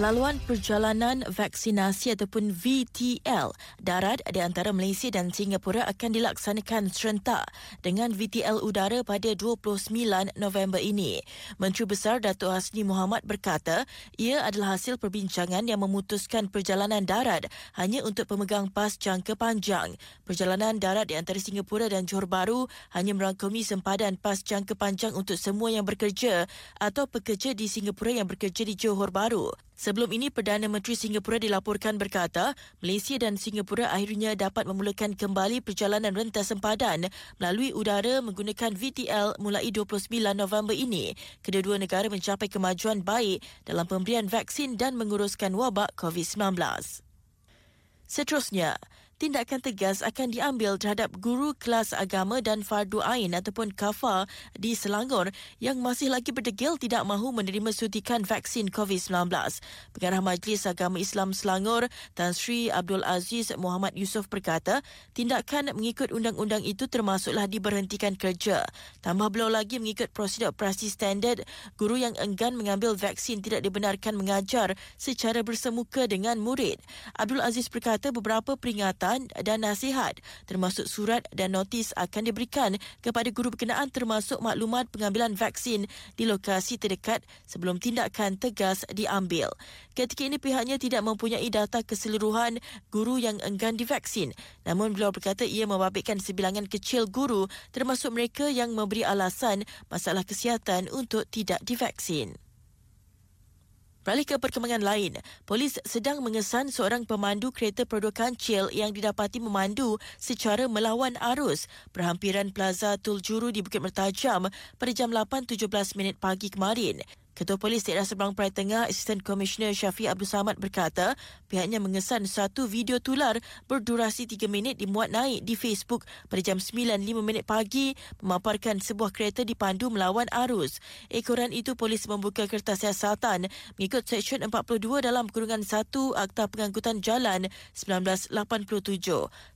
Laluan perjalanan vaksinasi ataupun VTL darat di antara Malaysia dan Singapura akan dilaksanakan serentak dengan VTL udara pada 29 November ini. Menteri Besar Datuk Hasni Muhammad berkata ia adalah hasil perbincangan yang memutuskan perjalanan darat hanya untuk pemegang pas jangka panjang. Perjalanan darat di antara Singapura dan Johor Bahru hanya merangkumi sempadan pas jangka panjang untuk semua yang bekerja atau pekerja di Singapura yang bekerja di Johor Bahru. Sebelum ini, Perdana Menteri Singapura dilaporkan berkata, Malaysia dan Singapura akhirnya dapat memulakan kembali perjalanan rentas sempadan melalui udara menggunakan VTL mulai 29 November ini. Kedua-dua negara mencapai kemajuan baik dalam pemberian vaksin dan menguruskan wabak COVID-19. Seterusnya, tindakan tegas akan diambil terhadap guru kelas agama dan fardu ain ataupun kafa di Selangor yang masih lagi berdegil tidak mahu menerima suntikan vaksin COVID-19. Pengarah Majlis Agama Islam Selangor, Tan Sri Abdul Aziz Muhammad Yusof berkata, tindakan mengikut undang-undang itu termasuklah diberhentikan kerja. Tambah beliau lagi mengikut prosedur operasi standard, guru yang enggan mengambil vaksin tidak dibenarkan mengajar secara bersemuka dengan murid. Abdul Aziz berkata beberapa peringatan peringatan dan nasihat termasuk surat dan notis akan diberikan kepada guru berkenaan termasuk maklumat pengambilan vaksin di lokasi terdekat sebelum tindakan tegas diambil. Ketika ini pihaknya tidak mempunyai data keseluruhan guru yang enggan divaksin. Namun beliau berkata ia membabitkan sebilangan kecil guru termasuk mereka yang memberi alasan masalah kesihatan untuk tidak divaksin. Beralih ke perkembangan lain, polis sedang mengesan seorang pemandu kereta produk kancil yang didapati memandu secara melawan arus perhampiran Plaza Tuljuru di Bukit Mertajam pada jam 8.17 minit pagi kemarin. Ketua Polis Daerah Seberang Perai Tengah, Asisten Komisioner Syafiq Abdul Samad berkata, pihaknya mengesan satu video tular berdurasi 3 minit dimuat naik di Facebook pada jam 9.05 minit pagi memaparkan sebuah kereta dipandu melawan arus. Ekoran itu polis membuka kertas siasatan mengikut Seksyen 42 dalam kurungan 1 Akta Pengangkutan Jalan 1987.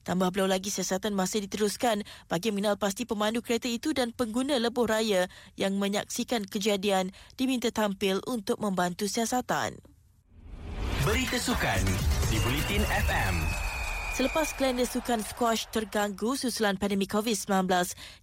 Tambah beliau lagi siasatan masih diteruskan bagi mengenal pasti pemandu kereta itu dan pengguna lebuh raya yang menyaksikan kejadian diminta kita tampil untuk membantu siasatan. Berita Sukan di Bulletin FM. Selepas kalender sukan squash terganggu susulan pandemik COVID-19,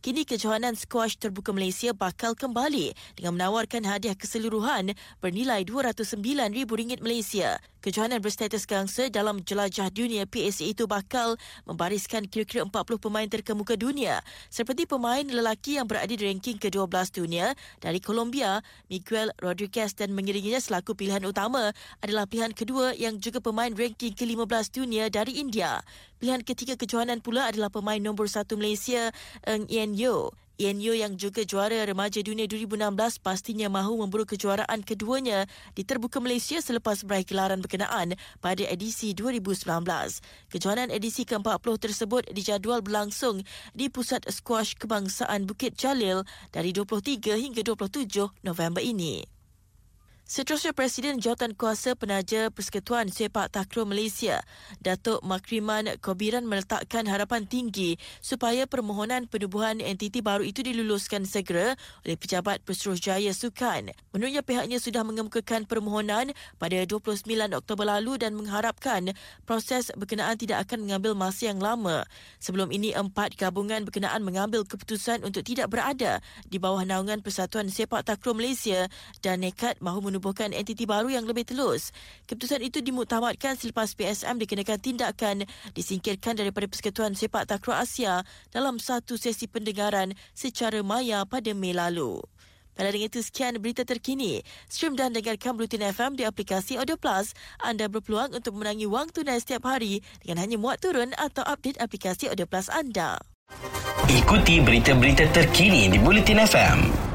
kini kejohanan squash terbuka Malaysia bakal kembali dengan menawarkan hadiah keseluruhan bernilai RM209,000 Malaysia. Kejohanan berstatus gangsa dalam jelajah dunia PSA itu bakal membariskan kira-kira 40 pemain terkemuka dunia seperti pemain lelaki yang berada di ranking ke-12 dunia dari Colombia, Miguel Rodriguez dan mengiringinya selaku pilihan utama adalah pilihan kedua yang juga pemain ranking ke-15 dunia dari India. Pilihan ketiga kejohanan pula adalah pemain nombor satu Malaysia, Eng Yen Yo. Yen Yo yang juga juara remaja dunia 2016 pastinya mahu memburu kejuaraan keduanya di Terbuka Malaysia selepas meraih gelaran berkenaan pada edisi 2019. Kejuaraan edisi ke-40 tersebut dijadual berlangsung di Pusat Squash Kebangsaan Bukit Jalil dari 23 hingga 27 November ini. Seterusnya Presiden Jawatan Kuasa Penaja Persekutuan Sepak Takraw Malaysia, Datuk Makriman Kobiran meletakkan harapan tinggi supaya permohonan penubuhan entiti baru itu diluluskan segera oleh Pejabat Pesuruhjaya Sukan. Menurutnya pihaknya sudah mengemukakan permohonan pada 29 Oktober lalu dan mengharapkan proses berkenaan tidak akan mengambil masa yang lama. Sebelum ini, empat gabungan berkenaan mengambil keputusan untuk tidak berada di bawah naungan Persatuan Sepak Takraw Malaysia dan nekat mahu menubuhkan entiti baru yang lebih telus. Keputusan itu dimuktamadkan selepas PSM dikenakan tindakan disingkirkan daripada Persekutuan Sepak Takraw Asia dalam satu sesi pendengaran secara maya pada Mei lalu. Pada dengan itu sekian berita terkini. Stream dan dengarkan Blutin FM di aplikasi Audio Plus. Anda berpeluang untuk memenangi wang tunai setiap hari dengan hanya muat turun atau update aplikasi Audio Plus anda. Ikuti berita-berita terkini di Bulletin FM.